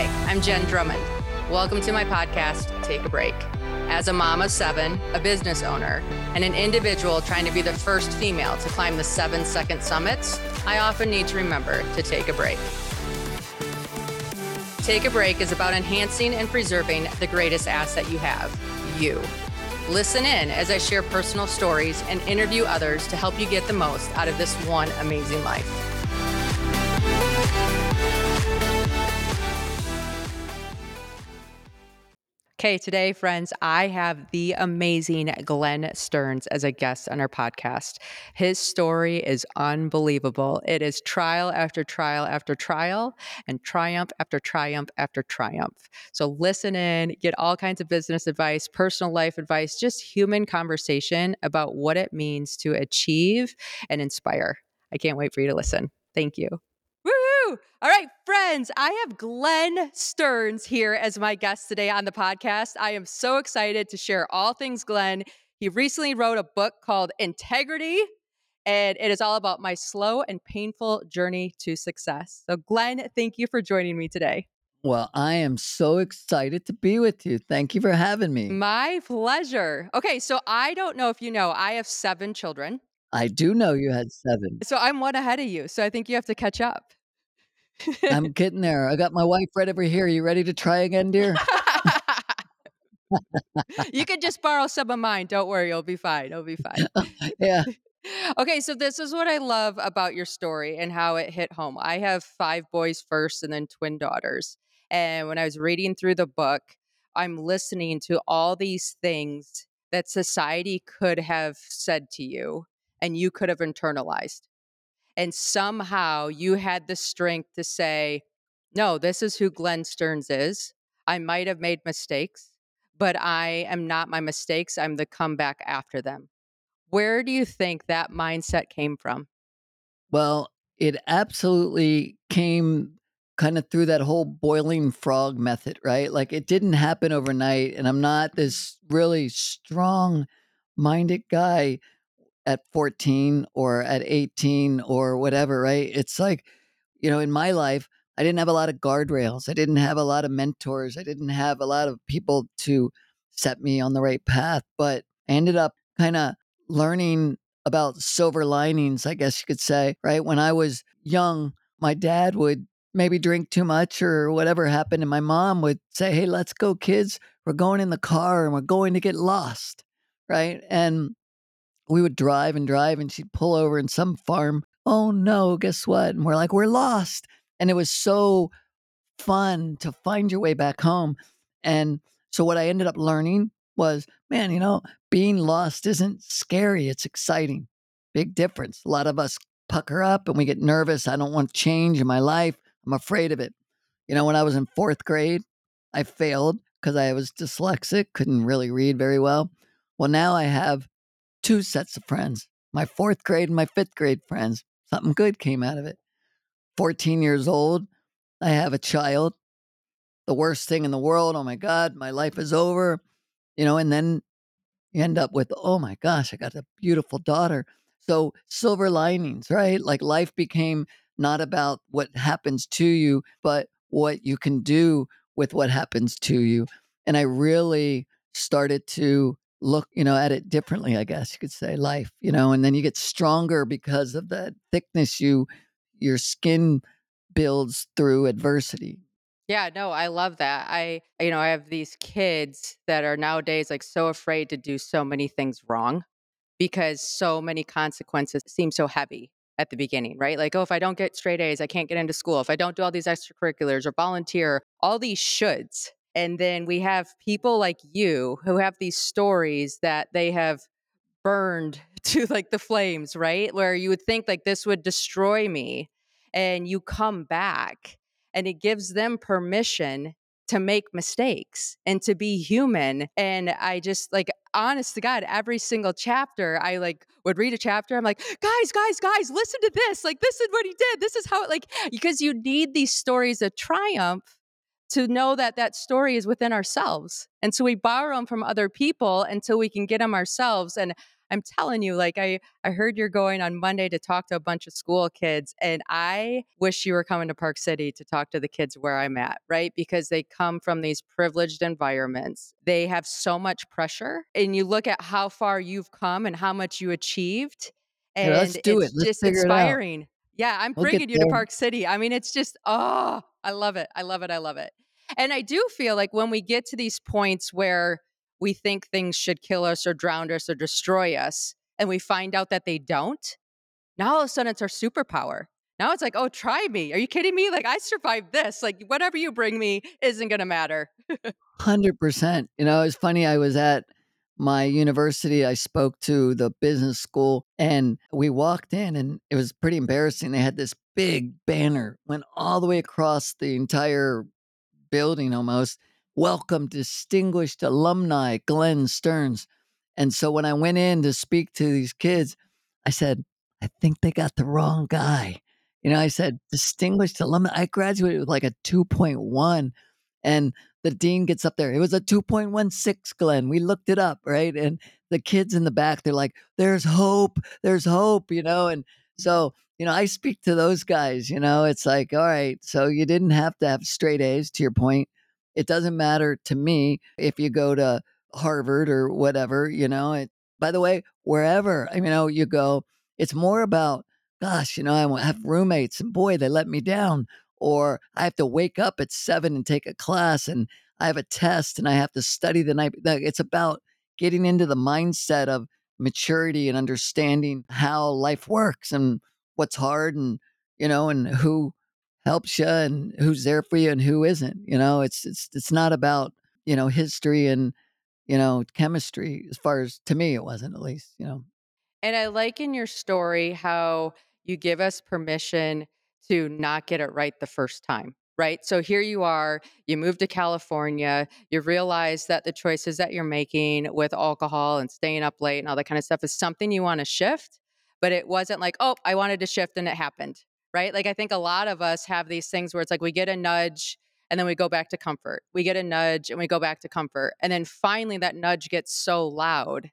Hi, I'm Jen Drummond. Welcome to my podcast, Take a Break. As a mom of seven, a business owner, and an individual trying to be the first female to climb the seven second summits, I often need to remember to take a break. Take a Break is about enhancing and preserving the greatest asset you have you. Listen in as I share personal stories and interview others to help you get the most out of this one amazing life. Okay, today, friends, I have the amazing Glenn Stearns as a guest on our podcast. His story is unbelievable. It is trial after trial after trial and triumph after triumph after triumph. So, listen in, get all kinds of business advice, personal life advice, just human conversation about what it means to achieve and inspire. I can't wait for you to listen. Thank you. Woo! All right, friends, I have Glenn Stearns here as my guest today on the podcast. I am so excited to share all things Glenn. He recently wrote a book called Integrity, and it is all about my slow and painful journey to success. So, Glenn, thank you for joining me today. Well, I am so excited to be with you. Thank you for having me. My pleasure. Okay, so I don't know if you know, I have seven children. I do know you had seven. So I'm one ahead of you. So I think you have to catch up. I'm getting there. I got my wife right over here. Are You ready to try again, dear? you can just borrow some of mine. Don't worry, you'll be fine. You'll be fine. yeah. Okay, so this is what I love about your story and how it hit home. I have five boys first and then twin daughters. And when I was reading through the book, I'm listening to all these things that society could have said to you and you could have internalized. And somehow you had the strength to say, no, this is who Glenn Stearns is. I might have made mistakes, but I am not my mistakes. I'm the comeback after them. Where do you think that mindset came from? Well, it absolutely came kind of through that whole boiling frog method, right? Like it didn't happen overnight. And I'm not this really strong minded guy at 14 or at 18 or whatever, right? It's like, you know, in my life, I didn't have a lot of guardrails. I didn't have a lot of mentors. I didn't have a lot of people to set me on the right path. But I ended up kind of learning about silver linings, I guess you could say, right? When I was young, my dad would maybe drink too much or whatever happened. And my mom would say, Hey, let's go, kids. We're going in the car and we're going to get lost. Right. And we would drive and drive and she'd pull over in some farm. Oh no, guess what? And we're like, we're lost. And it was so fun to find your way back home. And so what I ended up learning was, man, you know, being lost isn't scary, it's exciting. Big difference. A lot of us pucker up and we get nervous. I don't want change in my life. I'm afraid of it. You know, when I was in fourth grade, I failed because I was dyslexic, couldn't really read very well. Well, now I have two sets of friends my fourth grade and my fifth grade friends. Something good came out of it. 14 years old. I have a child. The worst thing in the world. Oh my God, my life is over. You know, and then you end up with, oh my gosh, I got a beautiful daughter. So, silver linings, right? Like life became not about what happens to you, but what you can do with what happens to you. And I really started to look, you know, at it differently, I guess you could say, life, you know, and then you get stronger because of the thickness you your skin builds through adversity. Yeah, no, I love that. I you know, I have these kids that are nowadays like so afraid to do so many things wrong because so many consequences seem so heavy at the beginning, right? Like, oh, if I don't get straight A's, I can't get into school. If I don't do all these extracurriculars or volunteer, all these shoulds and then we have people like you who have these stories that they have burned to like the flames, right? Where you would think like this would destroy me. And you come back and it gives them permission to make mistakes and to be human. And I just like, honest to God, every single chapter, I like would read a chapter. I'm like, guys, guys, guys, listen to this. Like, this is what he did. This is how like, because you need these stories of triumph to know that that story is within ourselves. And so we borrow them from other people until we can get them ourselves. And I'm telling you, like I I heard you're going on Monday to talk to a bunch of school kids, and I wish you were coming to Park City to talk to the kids where I'm at, right? Because they come from these privileged environments. They have so much pressure, and you look at how far you've come and how much you achieved, Yeah, let's and do it. it's Let's just figure it inspiring. Yeah, I'm We'll bringing you to. Park City. I mean, it's just, oh, I love it. I love it. I love it. And I do feel like when we get to these points where we think things should kill us or drown us or destroy us, and we find out that they don't, now all of a sudden it's our superpower. Now it's like, oh, try me. Are you kidding me? Like, I survived this. Like, whatever you bring me isn't going to matter. 100%. You know, it's funny, I was at my university, I spoke to the business school, and we walked in, and it was pretty embarrassing. They had this big banner, went all the way across the entire building almost. Welcome, distinguished alumni, Glenn Stearns. And so when I went in to speak to these kids, I said, I think they got the wrong guy. You know, I said, distinguished alumni. I graduated with like a 2.1. And the dean gets up there. It was a 2.16, Glenn. We looked it up, right? And the kids in the back, they're like, there's hope. There's hope, you know? And so, you know, I speak to those guys, you know, it's like, all right, so you didn't have to have straight A's to your point. It doesn't matter to me if you go to Harvard or whatever, you know. It, by the way, wherever you know you go, it's more about, gosh, you know, I have roommates and boy, they let me down, or I have to wake up at seven and take a class, and I have a test and I have to study the night. It's about getting into the mindset of maturity and understanding how life works and what's hard and you know and who helps you and who's there for you and who isn't you know it's it's it's not about you know history and you know chemistry as far as to me it wasn't at least you know And I like in your story how you give us permission to not get it right the first time, right? So here you are, you move to California, you realize that the choices that you're making with alcohol and staying up late and all that kind of stuff is something you want to shift, but it wasn't like, oh, I wanted to shift and it happened, right? Like I think a lot of us have these things where it's like we get a nudge and then we go back to comfort. We get a nudge and we go back to comfort. And then finally that nudge gets so loud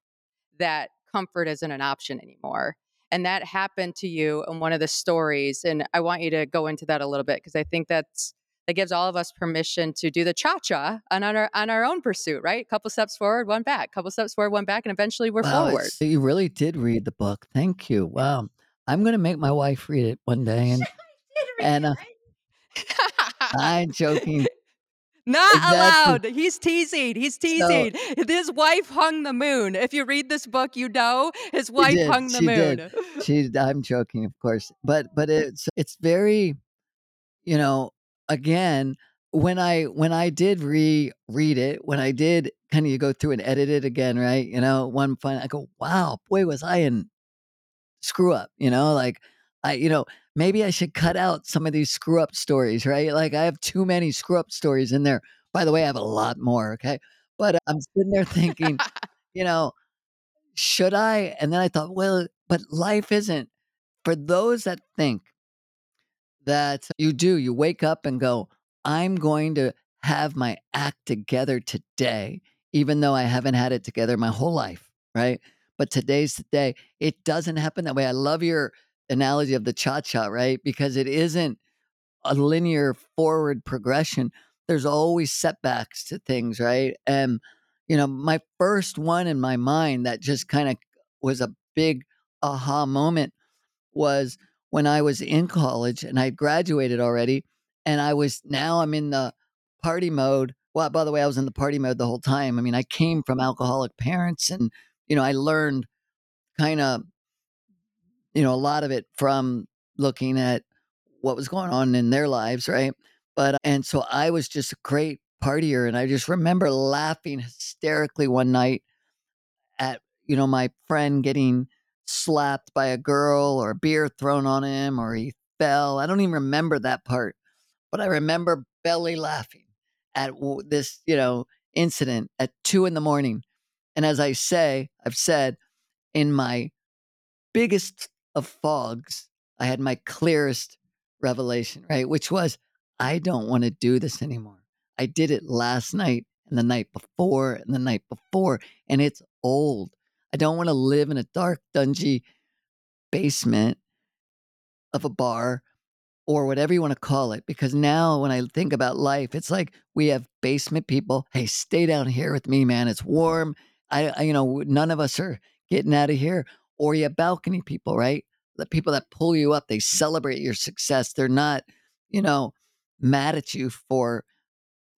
that comfort isn't an option anymore. And that happened to you in one of the stories. And I want you to go into that a little bit because I think that's that gives all of us permission to do the cha-cha on our on our own pursuit, right? Couple steps forward, one back. Couple steps forward, one back, and eventually we're wow forward. So you really did read the book thank you wow i'm gonna make my wife read it one day and and uh, i'm joking Not exactly allowed. He's teasing. He's so teasing. His wife hung the moon. If you read this book, you know his wife did hung the she did moon. she i'm joking of course but but it's it's very you know, again, when I when I did reread it, when I did kind of you go through and edit it again, right? You know, one fine, I go, wow, boy, was I in screw up, you know, like I, you know, maybe I should cut out some of these screw up stories, right? Like I have too many screw up stories in there. By the way, I have a lot more, okay? But I'm sitting there thinking, you know, should I? And then I thought, well, but life isn't for those that think that you do. You wake up and go, I'm going to have my act together today, even though I haven't had it together my whole life, right? But today's the day. It doesn't happen that way. I love your analogy of the cha cha, right? Because it isn't a linear forward progression. There's always setbacks to things, right? And, you know, my first one in my mind that just kind of was a big aha moment was when I was in college and I graduated already, and I was now I'm in the party mode. Well, by the way, I was in the party mode the whole time. I mean, I came from alcoholic parents, and you know, I learned kind of you know a lot of it from looking at what was going on in their lives, right? But and so I was just a great partier, and I just remember laughing hysterically one night at you know my friend getting slapped by a girl or a beer thrown on him or he fell. I don't even remember that part, but I remember belly laughing at this, you know, incident at two in the morning. And as I say, I've said in my biggest of fogs, I had my clearest revelation, right? Which was, I don't want to do this anymore. I did it last night and the night before and the night before, and it's old. I don't wanna live in a dark, dungy basement of a bar or whatever you wanna call it, because now when I think about life, it's like we have basement people, "Hey, stay down here with me, man, it's warm." I I you know, none of us are getting out of here. Or you have balcony people, right? The people that pull you up, they celebrate your success. They're not, you know, mad at you for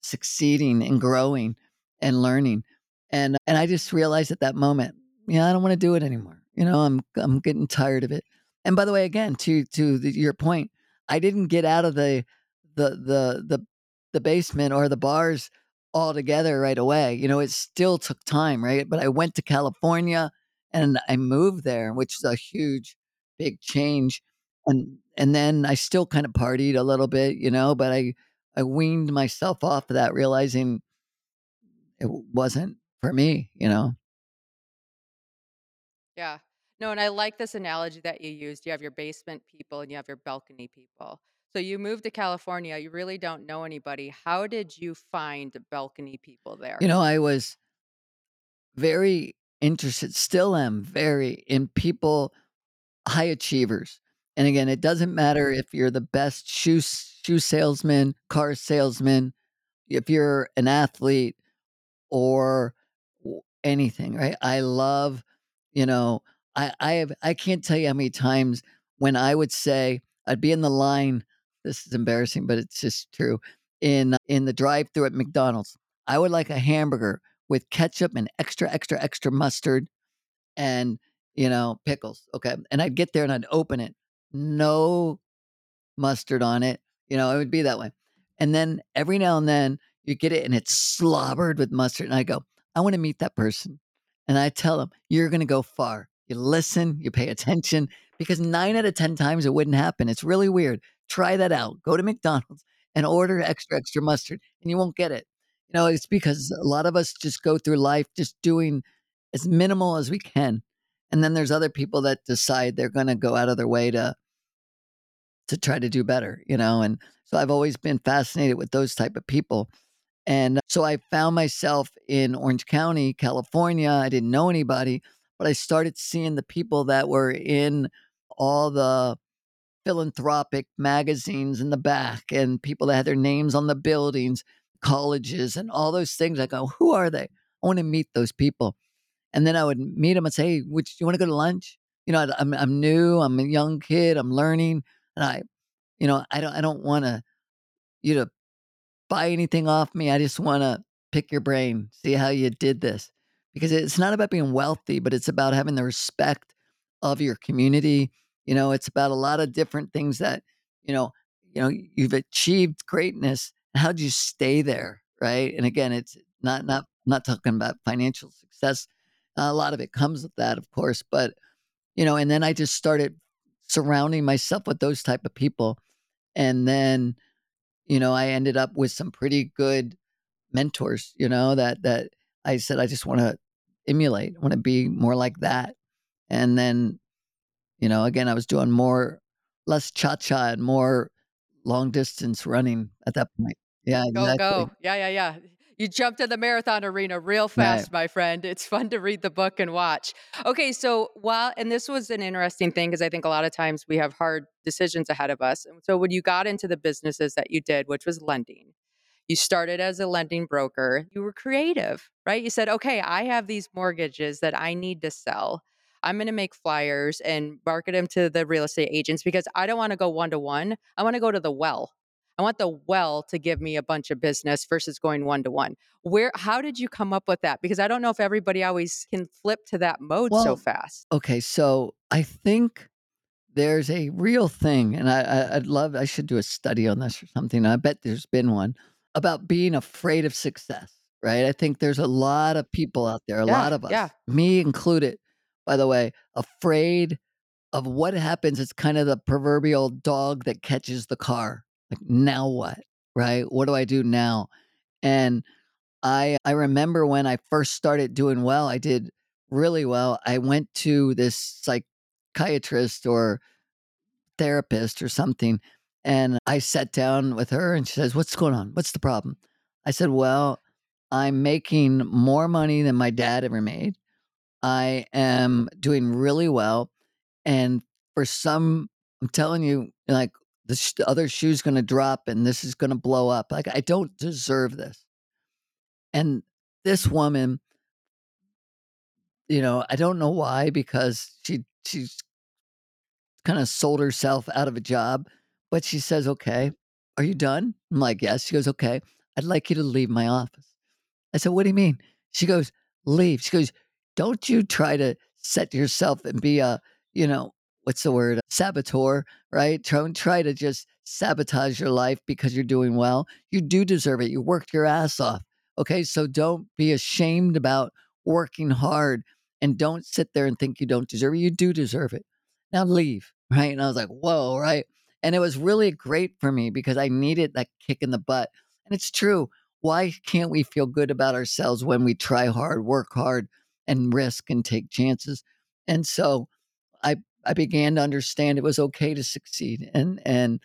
succeeding and growing and learning. And and I just realized at that moment, yeah, I don't wanna do it anymore. You know, I'm I'm getting tired of it. And by the way, again, to to the your point, I didn't get out of the the the the the basement or the bars altogether right away. You know, it still took time, right? But I went to California and I moved there, which is a huge, big change. And and then I still kind of partied a little bit, you know, but I I weaned myself off of that, realizing it wasn't for me, you know? Yeah. No, and I like this analogy that you used. You have your basement people and you have your balcony people. So you moved to California, you really don't know anybody. How did you find balcony people there? You know, I was very interested, still am very, in people high achievers. And again, it doesn't matter if you're the best shoe shoe salesman, car salesman, if you're an athlete or anything, right? I love, you know, I I have I can't tell you how many times when I would say I'd be in the line, this is embarrassing, but it's just true, in in the drive-through at McDonald's. I would like a hamburger with ketchup and extra, extra, extra mustard and, you know, pickles, okay? And I'd get there and I'd open it, no mustard on it, you know, it would be that way. And then every now and then you get it and it's slobbered with mustard, and I go, "I wanna meet that person." And I tell them, "You're gonna go far. You listen, you pay attention," because 9 out of 10 times it wouldn't happen. It's really weird. Try that out. Go to McDonald's and order extra, extra mustard, and you won't get it. You know, it's because a lot of us just go through life just doing as minimal as we can. And then there's other people that decide they're gonna go out of their way to to try to do better, you know? And so I've always been fascinated with those type of people. And so I found myself in Orange County, California. I didn't know anybody, but I started seeing the people that were in all the philanthropic magazines in the back and people that had their names on the buildings, colleges, and all those things. I go, "Who are they? I wanna meet those people." And then I would meet them and say, "Hey, would you wanna go to lunch?" You know, I'm I'm new, I'm a young kid, I'm learning, and I you know, I don't I don't wanna you to buy anything off me, I just wanna pick your brain, see how you did this. Because it's not about being wealthy, but it's about having the respect of your community, you know, it's about a lot of different things that, you know you know, you've achieved greatness, how'd you stay there, right? And again, it's not not not talking about financial success. A lot of it comes with that, of course, but, you know, and then I just started surrounding myself with those type of people. And then, you know, I ended up with some pretty good mentors, you know, that that I said, "I just wanna emulate, I wanna be more like that." And then, you know, again, I was doing more less cha-cha and more long distance running at that point. Yeah, Go, go. Yeah, yeah, yeah. You jumped in the marathon arena real Right. fast, my friend. It's fun to read the book and watch. Okay, so while and this was an interesting thing because I think a lot of times we have hard decisions ahead of us. And so when you got into the businesses that you did, which was lending, you started as a lending broker, you were creative, right? You said, "Okay, I have these mortgages that I need to sell. I'm gonna make flyers and market them to the real estate agents because I don't wanna go one-to-one, I wanna go to the well. I want the well to give me a bunch of business versus going one-to-one." Where how did you come up with that? Because I don't know if everybody always can flip to that mode so fast. okay, so I think there's a real thing, and I I I'd love I should do a study on this or something. I bet there's been one about being afraid of success, right? I think there's a lot of people out there, a Yeah, lot of yeah. us, me included, by the way, afraid of what happens. It's kinda the proverbial dog that catches the car. Like, "Now what?" Right? "What do I do now?" And I I remember when I first started doing well, I did really well. I went to this psychiatrist or therapist or something, and I sat down with her and she says, "What's going on? What's the problem?" I said, "Well, I'm making more money than my dad ever made. I am doing really well, and for some I'm telling you, like, the other shoe's gonna drop, and this is gonna blow up, like, I don't deserve this. And this woman you know, I don't know why because she she's kinda sold herself out of a job, but she says, "Okay, are you done?" I'm like, "Yes." She goes, "Okay, I'd like you to leave my office." I said, "What do you mean?" She goes, "Leave." She goes, "Don't you try to set yourself and be a, you know, what's the word? Saboteur, right? Don't try to just sabotage your life because you're doing well. You do deserve it. You worked your ass off. Okay, so don't be ashamed about working hard and don't sit there and think you don't deserve it. You do deserve it. Now leave, right?" And I was like, "Whoa," right? And it was really great for me because I needed that kick in the butt. And it's true why can't we feel good about ourselves when we try hard, work hard, and risk and take chances? And so I I began to understand it was okay to succeed. And and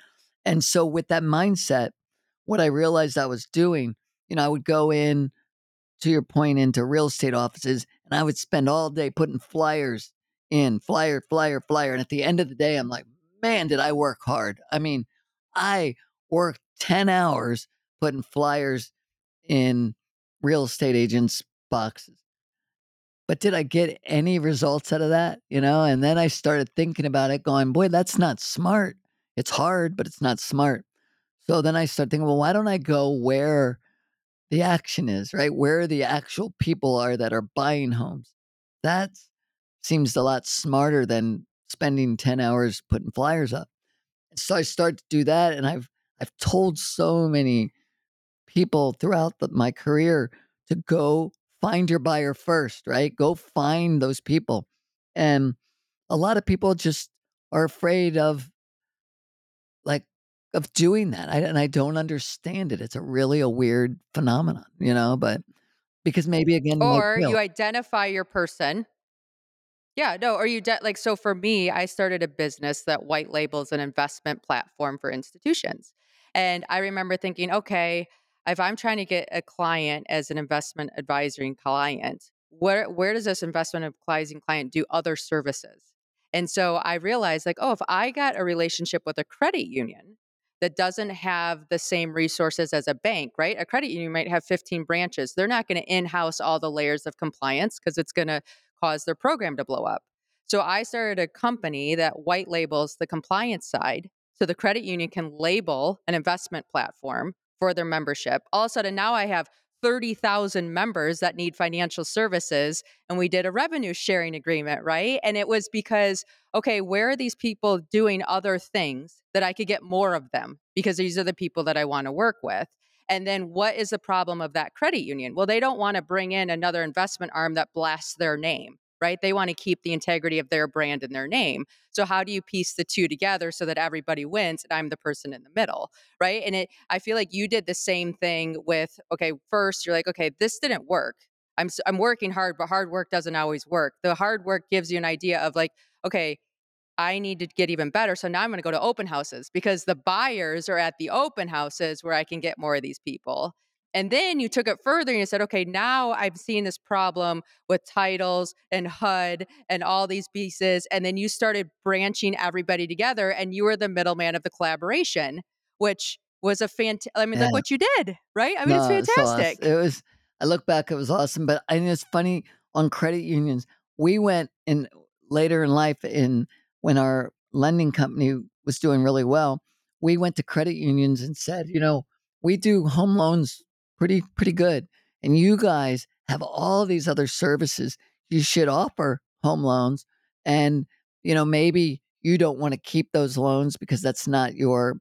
and so with that mindset, what I realized I was doing, you know, I would go in to your point into real estate offices and I would spend all day putting flyers in, flyer, flyer, flyer. And at the end of the day, I'm like, man, did I work hard. I mean, I worked 10 hours putting flyers in real estate agents' boxes. But did I get any results out of that? You know, and then I started thinking about it, going, boy, that's not smart. It's hard, but it's not smart. So then I started thinking, well, why don't I go where the action is, right? Where the actual people are that are buying homes. That seems a lot smarter than spending 10 hours putting flyers up. So I started to do that. And I've I've told so many people throughout the, my career to go find your buyer first, right? Go find those people. And a lot of people just are afraid of like of doing that. I, and I don't understand it. It's a really a weird phenomenon, you know, but because maybe again Or feel you identify your person Yeah, no, or you de like, so for me, I started a business that white labels an investment platform for institutions. And I remember thinking, okay, if I'm trying to get a client as an investment advisory client, where where does this investment advising client do other services? And so I realized like, oh, if I got a relationship with a credit union that doesn't have the same resources as a bank, right? A credit union might have 15 branches. They're not going to in-house all the layers of compliance because it's going to cause their program to blow up. So I started a company that white labels the compliance side so the credit union can label an investment platform for their membership. All of a sudden, now I have 30,000 members that need financial services. And we did a revenue sharing agreement, right? And it was because, okay, where are these people doing other things that I could get more of them? Because these are the people that I want to work with. And then what is the problem of that credit union? Well, they don't want to bring in another investment arm that blasts their name, right? They want to keep the integrity of their brand and their name. So how do you piece the two together so that everybody wins and I'm the person in the middle, right? And it I feel like you did the same thing with okay, first you're like, okay, this didn't work. I'm I'm working hard, but hard work doesn't always work. The hard work gives you an idea of like, okay, I need to get even better. So now I'm going to go to open houses because the buyers are at the open houses where I can get more of these people. And then you took it further and you said, okay, now I'm seeing this problem with titles and HUD and all these pieces. And then you started branching everybody together and you were the middleman of the collaboration, which was a fantastic, I mean, yeah. look what you did, right? I mean, it's No, it's fantastic. it was I look back, it was awesome, but I think it's funny on credit unions, we went in later in life in when our lending company was doing really well, we went to credit unions and said, "You know, we do home loans pretty pretty good, and you guys have all these other services. You should offer home loans, and, you know, maybe you don't wanna keep those loans because that's not your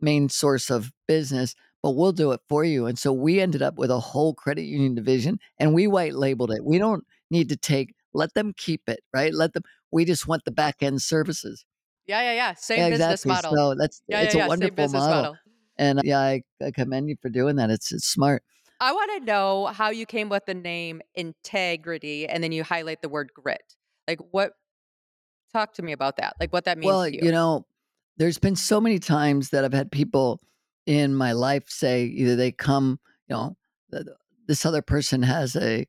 main source of business, but we'll do it for you. And so we ended up with a whole credit union division and we white labeled it. We don't need to take, let them keep it, right? Let them, we just want the back end services. Yeah, yeah, yeah. Yeah, Same business model. So that's, Yeah, yeah, a yeah. Same wonderful business model. model. And uh, yeah, I, I commend you for doing that. It's, it's smart. I want to know how you came with the name integrity and then you highlight the word grit. Like what talk to me about that. Like what that means Well, to you. you know, there's been so many times that I've had people in my life say either they come, you know, th- th- this other person has a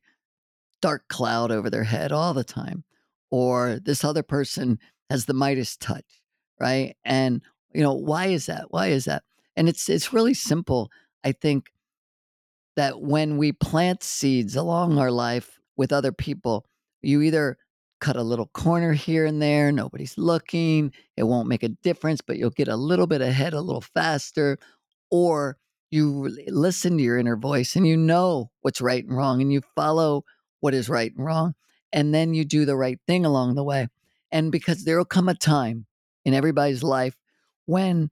dark cloud over their head all the time, or this other person has the Midas touch, right? And you know, why is that? Why is that? And it's it's really simple. I think that when we plant seeds along our life with other people, you either cut a little corner here and there, nobody's looking, it won't make a difference, but you'll get a little bit ahead a little faster, or you listen to your inner voice and you know what's right and wrong and you follow what is right and wrong, and then you do the right thing along the way. And because there will come a time in everybody's life when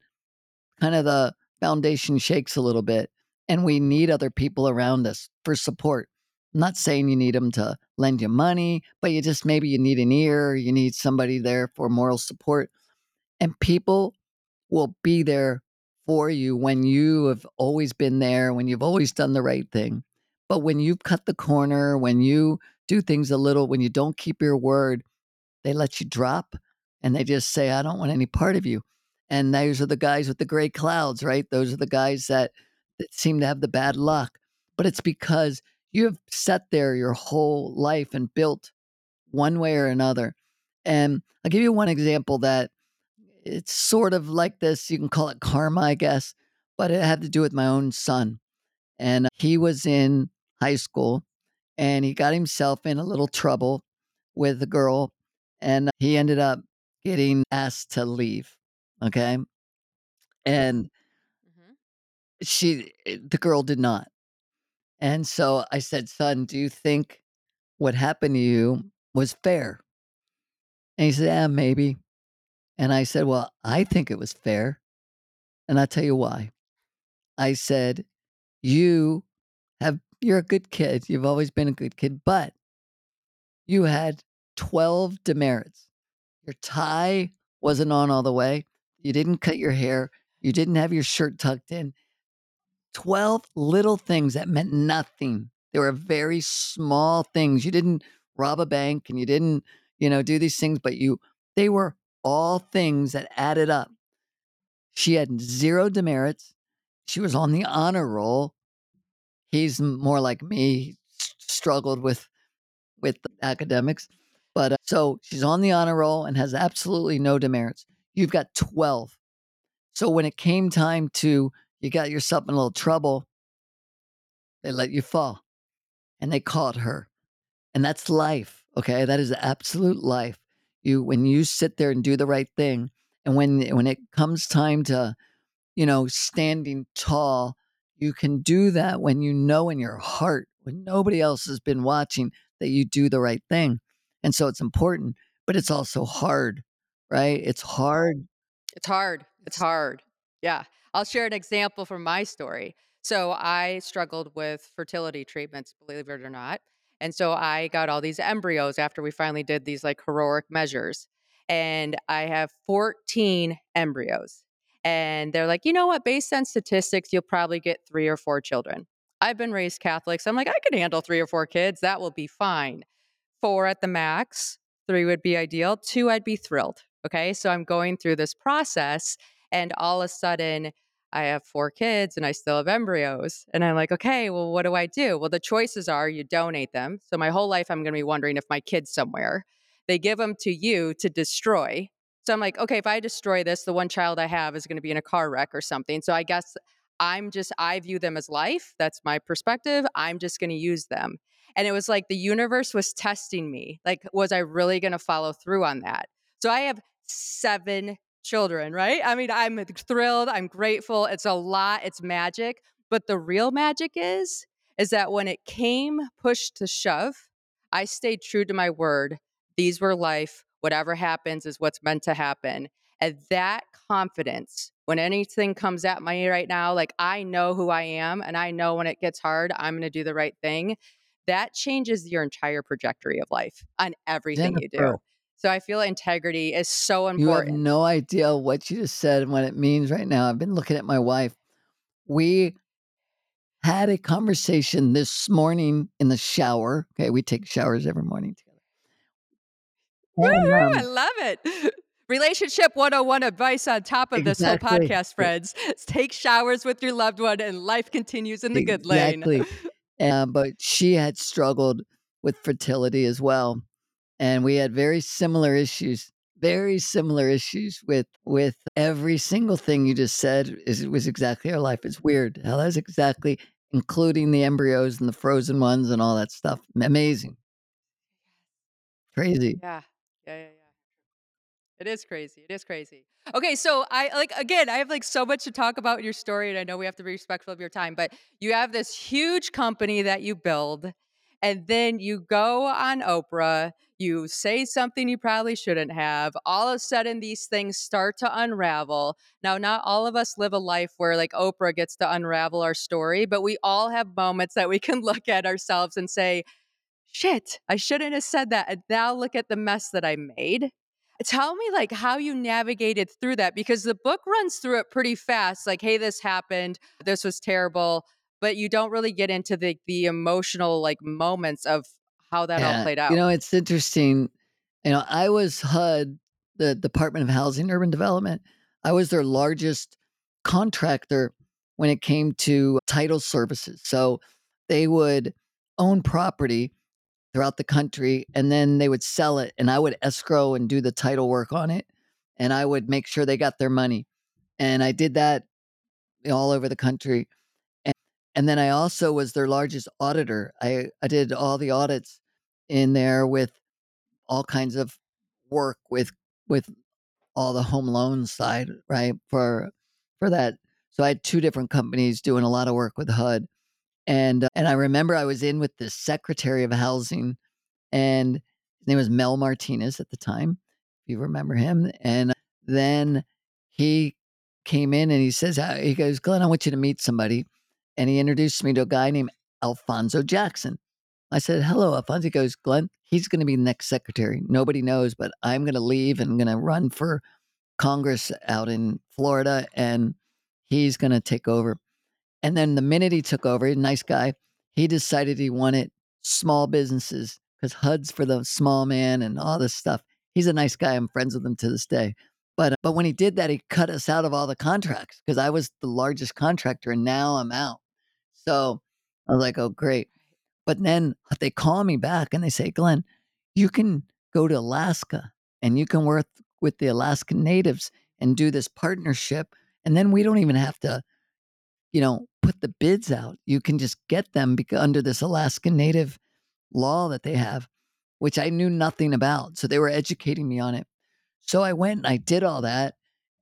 kind of the foundation shakes a little bit and we need other people around us for support. I'm not saying you need them to lend you money, but you just maybe you need an ear, you need somebody there for moral support. And people will be there for you when you have always been there, when you've always done the right thing. But when you've cut the corner, when you do things a little, when you don't keep your word, they let you drop and they just say, I don't want any part of you. And those are the guys with the gray clouds, right? Those are the guys that, that seem to have the bad luck. But it's because you have sat there your whole life and built one way or another. And I'll give you one example that it's sort of like this. You can call it karma, I guess, but it had to do with my own son. And he was in high school and he got himself in a little trouble with a girl and he ended up getting asked to leave. Okay. And hmm she, eh, the girl did not. And so I said, son, do you think what happened to you was fair? And he said, yeah, maybe. And I said, well, I think it was fair. And I'll tell you why. I said, you have, you're a good kid. You've always been a good kid, but you had 12 demerits. Your tie wasn't on all the way. You didn't cut your hair. You didn't have your shirt tucked in. 12 little things that meant nothing. They were very small things. You didn't rob a bank and you didn't, you know, do these things, but you, they were all things that added up. She had zero demerits. She was on the honor roll. He's more like me, struggled with with academics. But uh, so she's on the honor roll and has absolutely no demerits. You've got 12. So when it came time to, you got yourself in a little trouble, they let you fall and they caught her. And that's life. Okay. That is absolute life. You, when you sit there and do the right thing, and when, when it comes time to, you know, standing tall, you can do that when you know in your heart, when nobody else has been watching, that you do the right thing. And so it's important, but it's also hard, right? It's hard. It's hard. It's hard. Yeah. I'll share an example from my story. So I struggled with fertility treatments, believe it or not. And so I got all these embryos after we finally did these like heroic measures. And I have 14 embryos. And they're like, you know what? Based on statistics, you'll probably get three or four children. I've been raised Catholic. So I'm like, I could handle three or four kids. That will be fine. Four at the max. Three would be ideal. Two, I'd be thrilled. Okay. So I'm going through this process, and all of a sudden, I have four kids and I still have embryos. And I'm like, okay, well, what do I do? Well, the choices are you donate them. So my whole life, I'm going to be wondering if my kid's somewhere. They give them to you to destroy. So I'm like, okay, if I destroy this, the one child I have is going to be in a car wreck or something. So I guess I'm just, I view them as life. That's my perspective. I'm just going to use them. And it was like the universe was testing me. Like, was I really going to follow through on that? So I have seven children, right? I mean, I'm thrilled. I'm grateful. It's a lot. It's magic. But the real magic is, is that when it came push to shove, I stayed true to my word. These were life. Whatever happens is what's meant to happen. And that confidence, when anything comes at me right now, like I know who I am and I know when it gets hard, I'm going to do the right thing. That changes your entire trajectory of life on everything you do. So I feel integrity is so important. You have no idea what you just said and what it means right now. I've been looking at my wife. We had a conversation this morning in the shower. Okay, we take showers every morning together. And Woo-hoo, I um, love it. Relationship 101 advice on top of this whole podcast, friends. Take showers with your loved one and life continues in the good lane. exactly. Uh, but she had struggled with fertility as well, and we had very similar issues. Very similar issues with with every single thing you just said is it was exactly our life. It's weird how that's exactly including the embryos and the frozen ones and all that stuff. Amazing. Crazy. Yeah. Yeah, yeah, yeah. It is crazy. It is crazy. Okay, so I like again, I have like so much to talk about in your story, and I know we have to be respectful of your time, but you have this huge company that you build, and then you go on Oprah, you say something you probably shouldn't have. All of a sudden, these things start to unravel. Now, not all of us live a life where like Oprah gets to unravel our story, but we all have moments that we can look at ourselves and say, shit, I shouldn't have said that. And now look at the mess that I made. Tell me like how you navigated through that because the book runs through it pretty fast. Like, hey, this happened. This was terrible. But you don't really get into the the emotional like moments of how that all played out. You know, it's interesting. You know, I was HUD, the Department of Housing and Urban Development. I was their largest contractor when it came to title services. So they would own property throughout the country and then they would sell it and I would escrow and do the title work on it and I would make sure they got their money. And I did that all over the country. And, then I also was their largest auditor. I, I did all the audits in there with all kinds of work with with all the home loan side, right? For for that. So I had two different companies doing a lot of work with HUD. And uh, and I remember I was in with the Secretary of Housing and his name was Mel Martinez at the time, if you remember him. And then he came in and he says, he goes, Glenn, I want you to meet somebody. And he introduced me to a guy named Alphonso Jackson. I said, hello, Alphonso. He goes, Glenn, he's going to be the next secretary. Nobody knows, but I'm going to leave and I'm going to run for Congress out in Florida and he's going to take over. And then the minute he took over, he's a nice guy, he decided he wanted small businesses because HUD's for the small man and all this stuff. He's a nice guy. I'm friends with him to this day. But uh, but when he did that, he cut us out of all the contracts because I was the largest contractor and now I'm out. So I was like, oh great. But then uh, they call me back and they say, Glenn, you can go to Alaska and you can work with the Alaskan natives and do this partnership. And then we don't even have to, you know, put the bids out. You can just get them under this Alaskan native law that they have, which I knew nothing about. So they were educating me on it. So I went and I did all that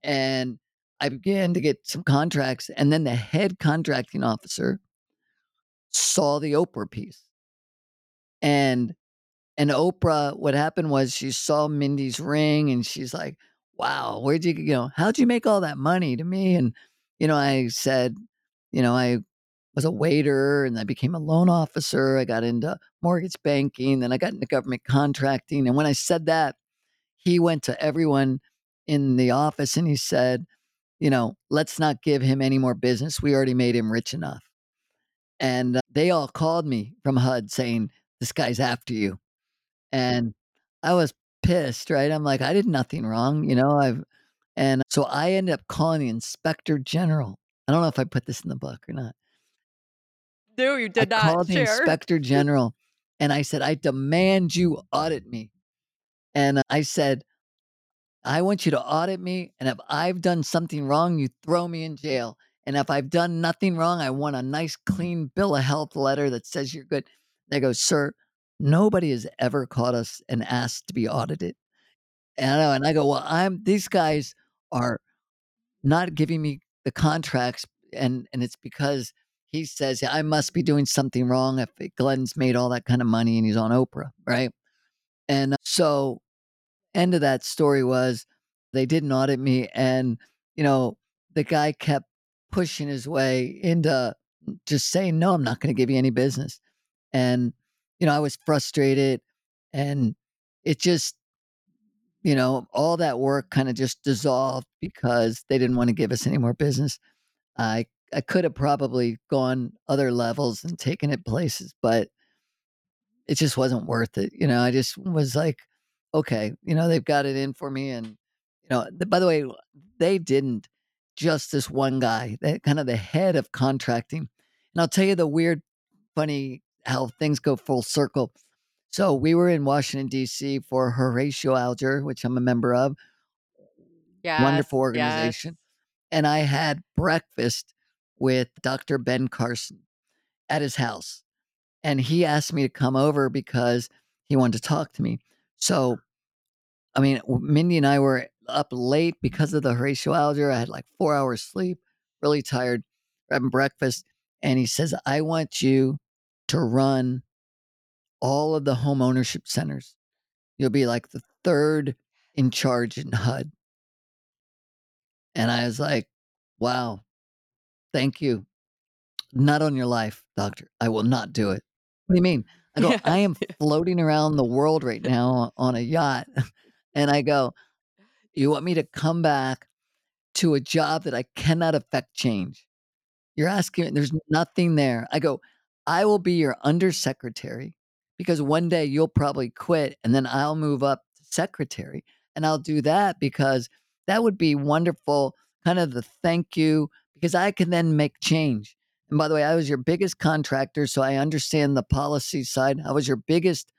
and I began to get some contracts. And then the head contracting officer saw the Oprah piece. And and Oprah, what happened was she saw Mindy's ring and she's like, Wow, where'd you, you know, how'd you make all that money to me? And, you know, I said, you know, I was a waiter and I became a loan officer. I got into mortgage banking, then I got into government contracting. And when I said that, he went to everyone in the office and he said, you know, let's not give him any more business. We already made him rich enough. And uh, they all called me from HUD saying, this guy's after you. And I was pissed, right? I'm like, I did nothing wrong, you know. I've and so I ended up calling the inspector general. I don't know if I put this in the book or not. No, you I did not called the inspector general and I said, I demand you audit me. And uh, I said, I want you to audit me. And if I've done something wrong, you throw me in jail. And if I've done nothing wrong, I want a nice, clean bill of health letter that says you're good. They go, Sir, nobody has ever caught us and asked to be audited. And I know, and I go, Well, I'm these guys are not giving me the contracts, and and it's because he says I must be doing something wrong if Glenn's made all that kind of money and he's on Oprah, right? And uh, so end of that story was they didn't audit me and you know the guy kept pushing his way into just saying no i'm not going to give you any business and you know i was frustrated and it just you know all that work kind of just dissolved because they didn't want to give us any more business i i could have probably gone other levels and taken it places but it just wasn't worth it. You know, I just was like, okay, you know, they've got it in for me. And, you know, by the way, they didn't just this one guy, that kind of the head of contracting. And I'll tell you the weird, funny how things go full circle. So we were in Washington, D.C. for Horatio Alger, which I'm a member of. Yes, Wonderful yes. organization. And I had breakfast with Dr. Ben Carson at his house. And he asked me to come over because he wanted to talk to me. So, I mean, Mindy and I were up late because of the Horatio Alger. I had like four hours sleep, really tired, having breakfast. And he says, I want you to run all of the home ownership centers. You'll be like the third in charge in HUD. And I was like, wow, thank you. Not on your life, doctor. I will not do it. What do you mean? I go, I am floating around the world right now on a yacht. And I go, you want me to come back to a job that I cannot affect change? You're asking, there's nothing there. I go, I will be your undersecretary because one day you'll probably quit and then I'll move up to secretary. And I'll do that because that would be wonderful, kind of the thank you, because I can then make change. And by the way, I was your biggest contractor, so I understand the policy side. I was your biggest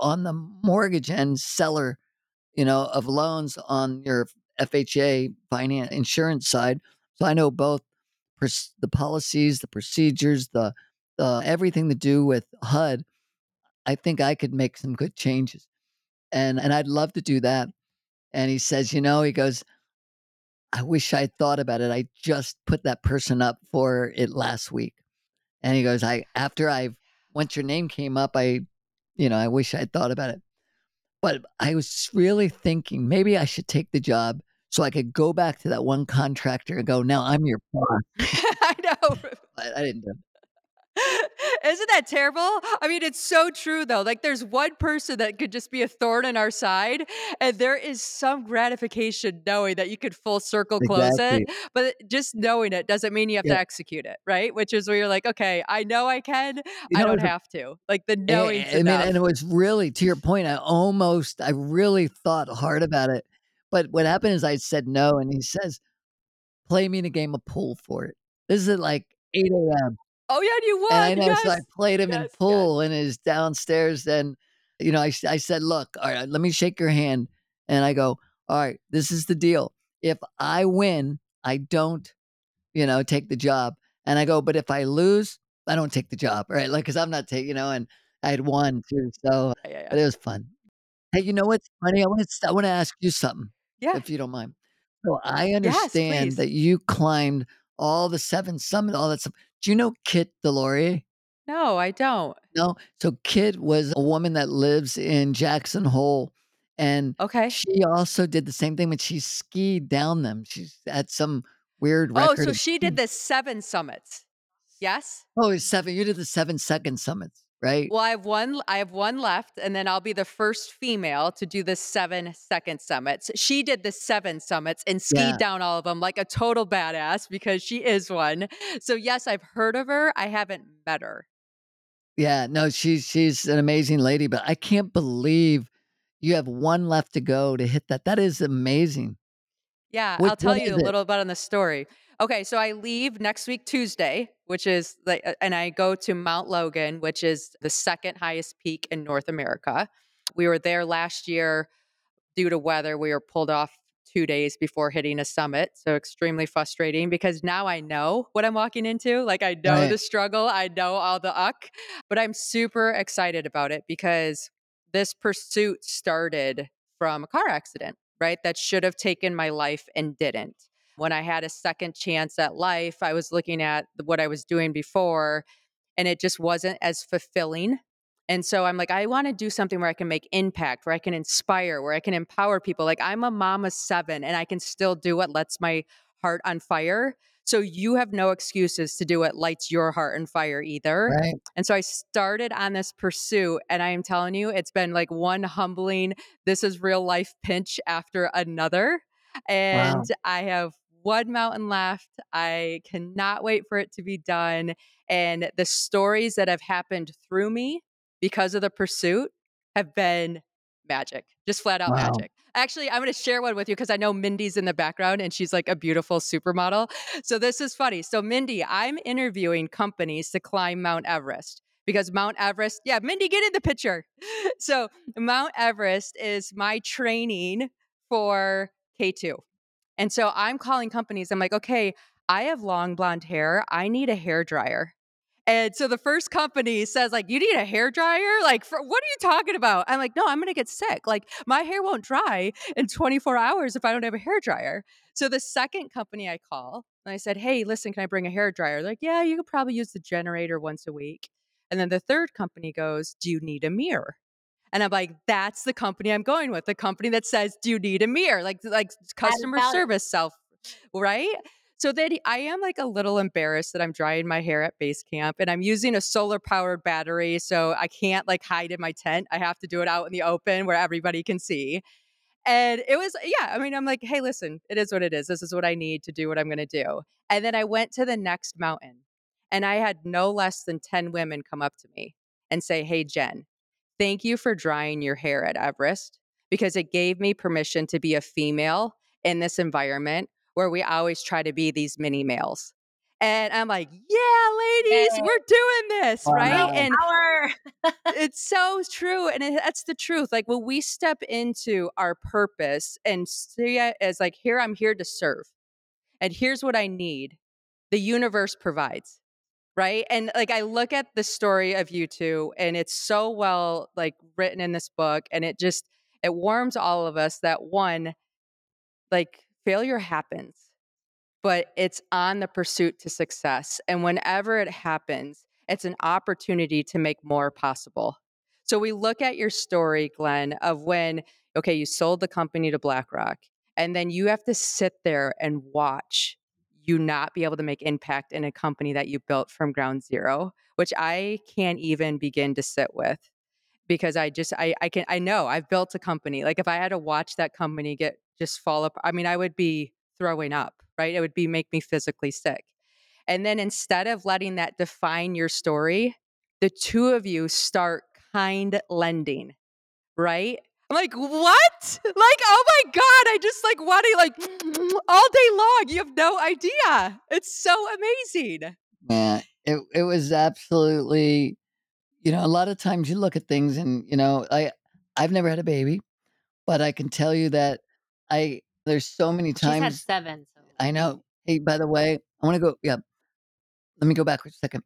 on the mortgage end seller, you know, of loans on your FHA finance insurance side. So I know both pers- the policies, the procedures, the the everything to do with HUD. I think I could make some good changes, and and I'd love to do that. And he says, you know, he goes, I wish I thought about it. I just put that person up for it last week, and he goes, I after I've once your name came up, I, you know, I wish I'd thought about it. But I was really thinking maybe I should take the job so I could go back to that one contractor and go, now I'm your boss. I know. I didn't do it. Isn't that terrible? I mean, it's so true though. Like there's one person that could just be a thorn in our side, and there is some gratification knowing that you could full circle close it. But just knowing it doesn't mean you have to execute it, right? Which is where you're like, okay, I know I can, You I know, don't have to. Like the knowing. I I mean, and it was really to your point, I almost I really thought hard about it. But what happened is I said no, and he says, "Play me in a game of pool for it." This is like 8 AM. Oh yeah, and you And I won. know, so I played him in Yes. Yes. pool in his downstairs, and, you know, I I said, "Look, alright, let me shake your hand." And I go, "Alright, this is the deal. If I win, I don't, you know, take the job." And I go, "But if I lose, I don't take the job." Right? Like, cause I'm not taking you know, and I had won too, so Yeah, yeah, yeah. but it was fun. Hey, you know what's funny? I wanna s I wanna ask you something, Yeah. if you don't mind. So I understand please. that you climbed all the 7 summit, all that stuff. Do you know Kit DesLauriers? No, I don't. No? So Kit was a woman that lives in Jackson Hole, and Okay. she also did the same thing, but she skied down them. She's at some weird oh, record. Oh, so she did the 7 summits. Yes? Oh, seven. you did the 7 second summits, right? Well, I have 1 I have 1 left, and then I'll be the first female to do the 7 second summits. She did the 7 summits and skied Yeah. down all of them like a total badass because she is one. So, yes, I've heard of her, I haven't met her. Yeah, no, she's she's an amazing lady, but I can't believe you have 1 left to go to hit that. That is amazing. Yeah, What I'll tell you a it? little bit on the story. Okay, so I leave next week Tuesday, which is like and I go to Mount Logan, which is the 2nd highest peak in North America. We were there last year due to weather. We were pulled off 2 days before hitting a summit, so extremely frustrating because now I know what I'm walking into. Like, I know Right. the struggle, I know all the uck, but I'm super excited about it because this pursuit started from a car accident, right? That should have taken my life and didn't. When I had a second chance at life, I was looking at what I was doing before, and it just wasn't as fulfilling. And so I'm like, I wanna do something where I can make impact, where I can inspire, where I can empower people. Like, I'm a mom of 7, and I can still do what lets my heart on fire. So you have no excuses to do what lights your heart on fire either. Right. And so I started on this pursuit, and I am telling you, it's been like one humbling, this is real life pinch after another. And Wow. I have 1 mountain left. I cannot wait for it to be done. And the stories that have happened through me because of the pursuit have been magic, just flat out Wow. magic. Actually, I'm gonna share one with you because I know Mindy's in the background and she's like a beautiful supermodel. So this is funny. So Mindy, I'm interviewing companies to climb Mount Everest because Mount Everest, yeah, Mindy, get in the picture. So, Mount Everest is my training for K2. And so I'm calling companies. I'm like, okay, I have long blonde hair. I need a hair dryer. And so the first company says, like, you need a hair dryer? Like, for, what are you talking about? I'm like, no, I'm going to get sick. Like, my hair won't dry in 24 hours if I don't have a hair dryer. So the second company I call, and I said, hey, listen, can I bring a hair dryer? Like, yeah, you could probably use the generator once a week. And then the third company goes, do you need a mirror? And I'm like, that's the company I'm going with. The company that says, "Do you need a mirror?" Like like customer service self, right? So then I am like a little embarrassed that I'm drying my hair at base camp and I'm using a solar powered battery. So I can't like hide in my tent. I have to do it out in the open where everybody can see. And it was, yeah, I mean, I'm like, hey, listen, it is what it is. This is what I need to do what I'm going to do. And then I went to the next mountain and I had no less than 10 women come up to me and say, hey, Jen, thank you for drying your hair at Everest because it gave me permission to be a female in this environment where we always try to be these mini males. And I'm like, yeah, ladies, we're doing this, wow. right? And it's so true. And it, that's the truth. Like when we step into our purpose and see it as like, here, I'm here to serve. And here's what I need. The universe provides right? And like i look at the story of you two and it's so well like written in this book and it just it warms all of us that one like failure happens but it's on the pursuit to success and whenever it happens it's an opportunity to make more possible. So we look at your story glenn of when okay you sold the company to blackrock and then you have to sit there and watch you not be able to make impact in a company that you built from ground zero, which I can't even begin to sit with because I just I I can I know I've built a company. Like if I had to watch that company get just fall up, I mean I would be throwing up, right? It would be make me physically sick. And then instead of letting that define your story, the two of you start kind lending, right? I'm like, what? Like, oh my God, I just like want to like all day long. You have no idea. It's so amazing. Yeah, it it was absolutely, you know, a lot of times you look at things and, you know, I I've never had a baby, but I can tell you that I there's so many She's had times seven. So I know. Hey, by the way, I want to go. Yeah, let me go back for a second.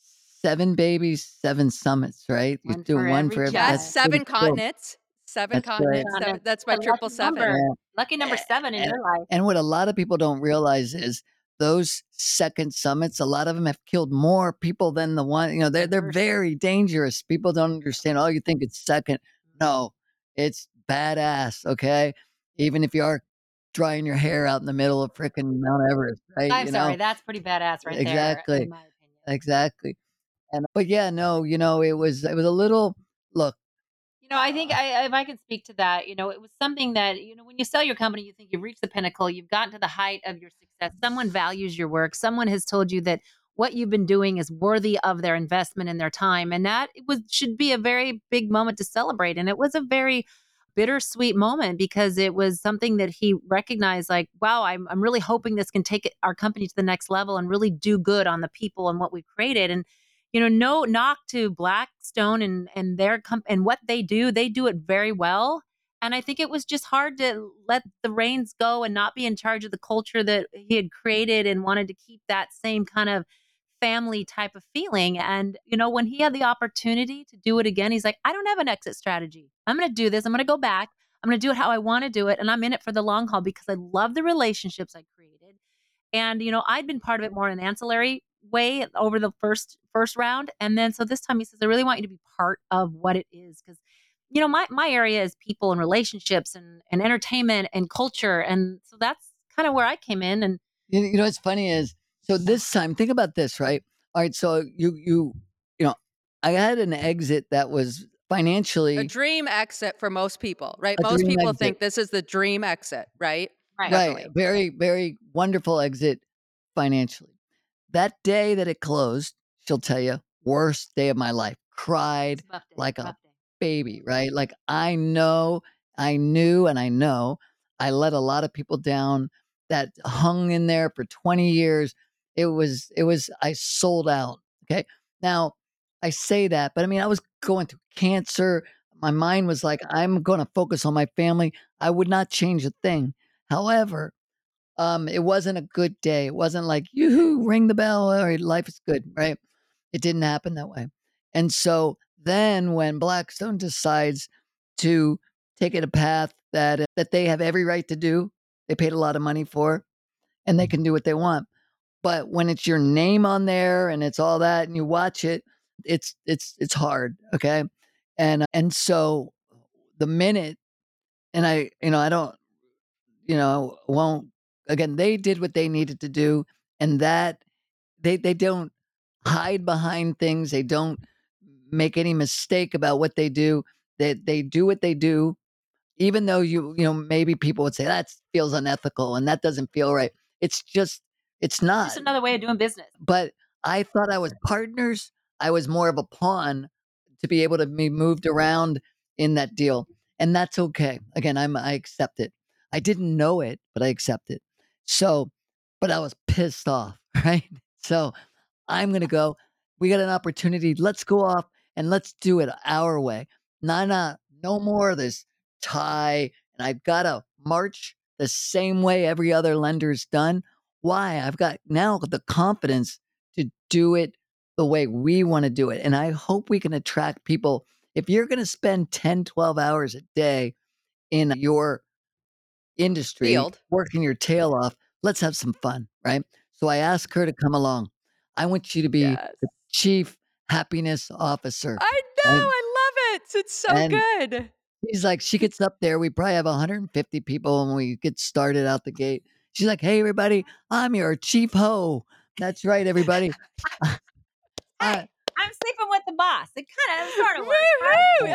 Seven babies, seven summits, right? You do for one every for every. child. Yes, seven pretty cool. continents, seven That's continents. Continents. Seven, that's my A triple lucky number. Yeah. Lucky number eh, seven in And, your life. and what a lot of people don't realize is those second summits, a lot of them have killed more people than the one, you know, they're, they're very dangerous. People don't understand. Oh, you think it's second. Mm-hmm. No, it's badass. Okay. Even if you are drying your hair out in the middle of freaking Mount Everest, right? I'm you sorry, know, that's pretty badass right there. Exactly. In my opinion. exactly. And, but yeah, no, you know, it was, it was a little, look, You know, I think I, if I can speak to that, you know, it was something that, you know, when you sell your company, you think you've reached the pinnacle, you've gotten to the height of your success. Someone values your work. Someone has told you that what you've been doing is worthy of their investment and their time. And that was should be a very big moment to celebrate. And it was a very bittersweet moment because it was something that he recognized like, wow, I'm, I'm really hoping this can take our company to the next level and really do good on the people and what we've created. And you know, no knock to Blackstone and and their comp and what they do. They do it very well. And I think it was just hard to let the reins go and not be in charge of the culture that he had created and wanted to keep that same kind of family type of feeling. And, you know, when he had the opportunity to do it again, he's like, I don't have an exit strategy. I'm going to do this. I'm going to go back. I'm going to do it how I want to do it. And I'm in it for the long haul because I love the relationships I created. And, you know, I'd been part of it more in an ancillary way over the first first round. And then so this time he says, I really want you to be part of what it is. Because, you know, my my area is people and relationships and, and entertainment and culture. And so that's kind of where I came in. And You, you know what's funny is so this time think about this, right? All right, so you you you know, I had an exit that was financially A dream exit for most people, right? Most people exit. think this is the dream exit, right? right. right, very very wonderful exit financially. That day that it closed, she'll tell you, worst day of my life. Cried like a baby, right? Like I know, I knew, and I know I let a lot of people down that hung in there for 20 years. It was, it was, I sold out. Okay. Now, I say that, but I mean, I was going through cancer. My mind was like, I'm going to focus on my family. I would not change a thing. However, um, it wasn't a good day. It wasn't like, yoo ring the bell, or life is good, right? It didn't happen that way. And so then when Blackstone decides to take it a path that that they have every right to do, they paid a lot of money for, and they can do what they want. But when it's your name on there and it's all that, and you watch it, it's it's it's hard, okay? And and so the minute, and I, you know, I don't, you know, won't. Again, they did what they needed to do, and that they they don't hide behind things. They don't make any mistake about what they do. They they do what they do, even though you you know maybe people would say that feels unethical and that doesn't feel right. It's just it's not. Just another way of doing business. But I thought I was partners. I was more of a pawn to be able to be moved around in that deal, and that's okay. Again, I'm I accept it. I didn't know it, but I accept it. So, but I was pissed off, right? So I'm gonna go. We got an opportunity. Let's go off and let's do it our way. Nah, nah, no more of this tie. And I've got to march the same way every other lender's done. Why? I've got now the confidence to do it the way we want to do it. And I hope we can attract people. If you're going to spend 10, 12 hours a day in your industry, Field. working your tail off, let's have some fun, right? So I asked her to come along. I want you to be Yes. the chief happiness officer. I know. And- I love it. It's so good. She's like, she gets up there. We probably have 150 people when we get started out the gate. She's like, hey, everybody, I'm your chief ho. That's right, everybody. I- I'm sleeping with the boss. It kind of sort of works.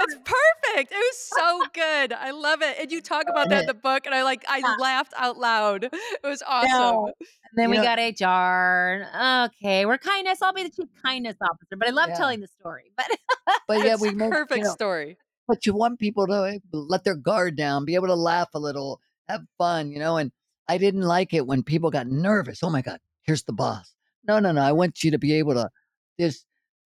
It's perfect. It was so good. I love it. And you talk about that in the book, and I like I Yeah. laughed out loud. It was awesome. No. And then You we got HR. Okay, we're kindness. I'll be the chief kindness officer. But I love Yeah. telling the story. But but yeah, we make, you perfect know, story. but you want people to let their guard down, be able to laugh a little, have fun, you know. And I didn't like it when people got nervous. Oh my God, here's the boss. No, no, no. I want you to be able to just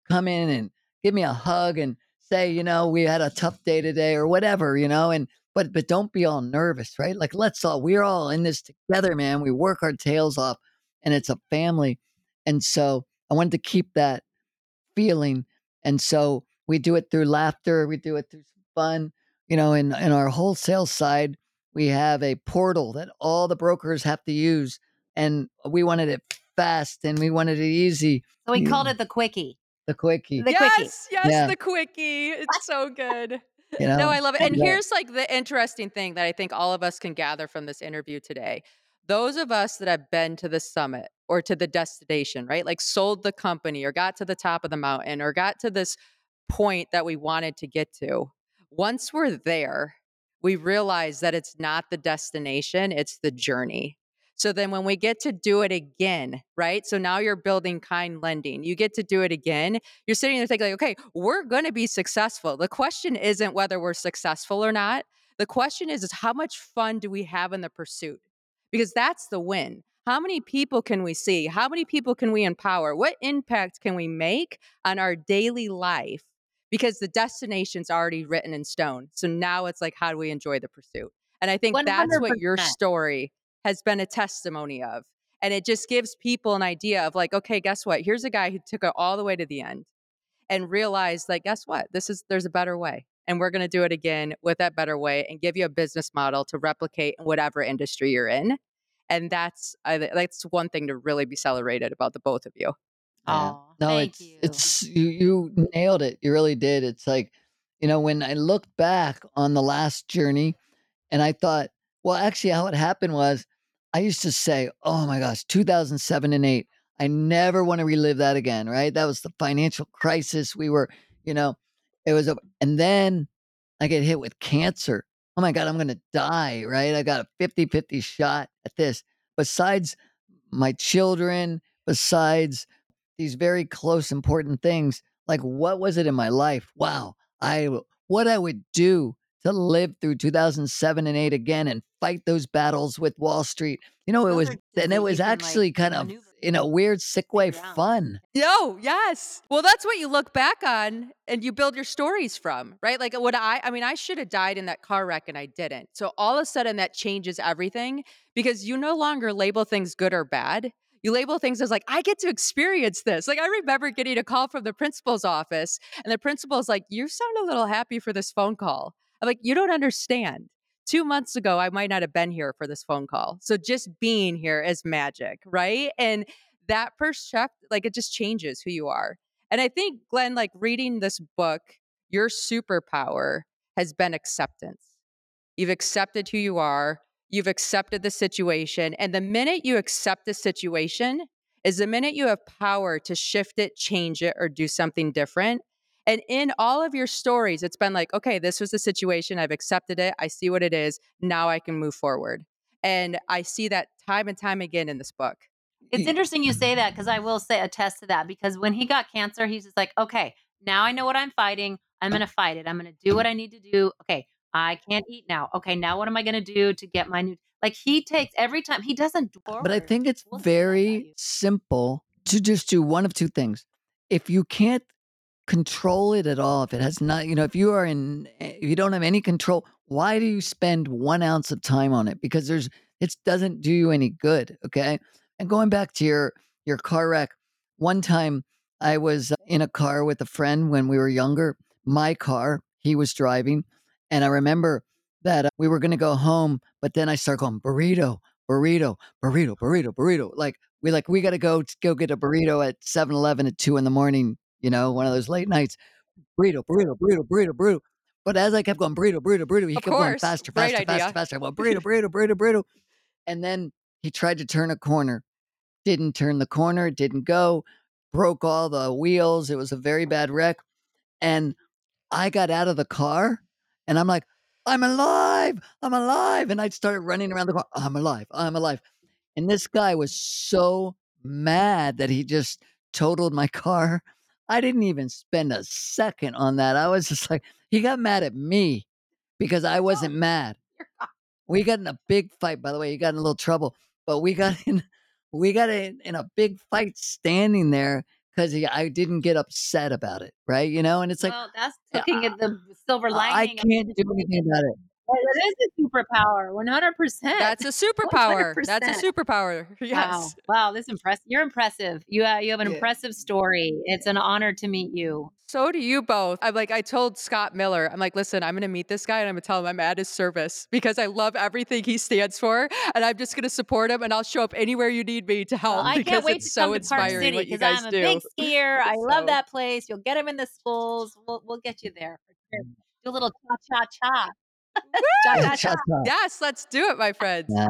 come in and give me a hug and say, you know, we had a tough day today or whatever, you know. And but but don't be all nervous, right? Like let's all we're all in this together, man. We work our tails off, and it's a family. And so I wanted to keep that feeling, and so we do it through laughter. We do it through some fun. You know, in in our wholesale side, we have a portal that all the brokers have to use, and we wanted it fast and we wanted it easy. so we called it the quickie. The quickie, The quickie. yes, yes, Yeah. the quickie. It's so good. you know. No, I love it. And Yeah. here's like the interesting thing that I think all of us can gather from this interview today. Those of us that have been to the summit or to the destination, right? Like sold the company or got to the top of the mountain or got to this point that we wanted to get to. Once we're there, we realize that it's not the destination, it's the journey. So then when we get to do it again, right? So now you're building kind lending. You get to do it again you're sitting there thinking, like, okay, we're going to be successful. The question isn't whether we're successful or not. The question is, is how much fun do we have in the pursuit? Because that's the win. How many people can we see? How many people can we empower? What impact can we make on our daily life? Because the destination's already written in stone. So now it's like, how do we enjoy the pursuit? And I think that's what your story has been a testimony of. And it just gives people an idea of like, okay, guess what? Here's a guy who took it all the way to the end and realized like, guess what? This is there's a better way. And we're gonna do it again with that better way and give you a business model to replicate in whatever industry you're in. And that's I, that's one thing to really be celebrated about the both of you. Yeah. Oh, no, thank it's you. it's you you nailed it. You really did. It's like, you know, when I look back on the last journey and I thought, well, actually how it happened was I used to say, "Oh my gosh, 2007 and 8. I never want to relive that again." Right? That was the financial crisis. We were, you know, it was a and then I get hit with cancer. Oh my god, I'm going to die, right? I got a 50-50 shot at this. Besides my children, besides these very close important things like what was it in my life wow I, what i would do to live through 2007 and 8 again and fight those battles with wall street you know it was and it was like, actually kind of in a weird, sick way, fun. Yo, yes. Well, that's what you look back on and you build your stories from, right? Like what I I mean, I should have died in that car wreck and I didn't. So all of a sudden that changes everything because you no longer label things good or bad. You label things as like, I get to experience this. Like I remember getting a call from the principal's office and the principal's like, You sound a little happy for this phone call. I'm like, you don't understand. Two months ago, I might not have been here for this phone call. So just being here is magic, right? And that perspective, like it just changes who you are. And I think, Glenn, like reading this book, your superpower has been acceptance. You've accepted who you are, you've accepted the situation. And the minute you accept the situation is the minute you have power to shift it, change it, or do something different. And in all of your stories, it's been like, okay, this was the situation. I've accepted it. I see what it is. Now I can move forward. And I see that time and time again in this book. It's interesting you say that because I will say attest to that because when he got cancer, he's just like, okay, now I know what I'm fighting. I'm going to fight it. I'm going to do what I need to do. Okay, I can't eat now. Okay, now what am I going to do to get my new? Like he takes every time he doesn't. But I think it's We'll see that about very simple to just do one of two things. If you can't control it at all, if it has not, you know, if you are in, eh, if you don't have any control, why do you spend one ounce of time on it? Because there's, it doesn't do you any good. Okay. And going back to your, your car wreck, one time I was in a car with a friend when we were younger, my car, he was driving. And I remember that uh, we were going to go home, but then I start going burrito, burrito, burrito, burrito, burrito. Like we like we got to go go get a burrito at 7-Eleven at two in the morning. You know, one of those late nights. Burrito, burrito, burrito, burrito, burrito. But as I kept going burrito, burrito, burrito, he Of kept going course. faster, Great faster, faster, idea. faster. I went burrito, burrito, burrito, burrito. And then he tried to turn a corner, didn't turn the corner, didn't go, broke all the wheels. It was a very bad wreck. And I got out of the car and I'm like, I'm alive, I'm alive. And I started running around the car, I'm alive, I'm alive. And this guy was so mad that he just totaled my car. I didn't even spend a second on that. I was just like, he got mad at me because I oh, wasn't mad. We got in a big fight, by the way. He got in a little trouble, but we got in, we got in, in a big fight standing there because I didn't get upset about it, right? You know, and it's like well, that's looking at the silver I lining. of can't do anything about it. It is a superpower, one hundred percent. That's a superpower. That's a superpower. Wow, Yes. wow, this impressive. You're impressive. You uh, you have an Yeah. impressive story. It's an honor to meet you. So do you both. I'm like, I told Scott Miller, I'm like, listen, I'm going to meet this guy and I'm going to tell him I'm at his service because I love everything he stands for. And I'm just going to support him and I'll show up anywhere you need me to help Well, I because can't wait it's to so come to Park inspiring City what you because I'm a do. big skier. I love that place. You'll get him in the schools. We'll we'll get you there. for sure. Do a little cha cha cha. Cha cha cha. Yes, let's do it, my friends. Yeah.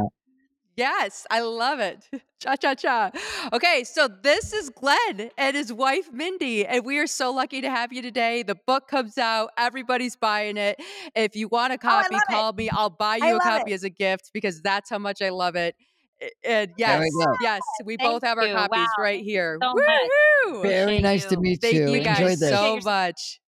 Yes, I love it. Cha cha cha. Okay, so this is Glenn and his wife Mindy, and we are so lucky to have you today. The book comes out, everybody's buying it. If you want a oh, copy, Oh, love it. call me. I'll buy you a copy it. as a gift because that's how much I love it. And yes, we yes, we Thank both have our you. copies Wow, right here. so much. Woohoo! Very Appreciate nice to meet you. Thank you. you Enjoyed guys this. so much.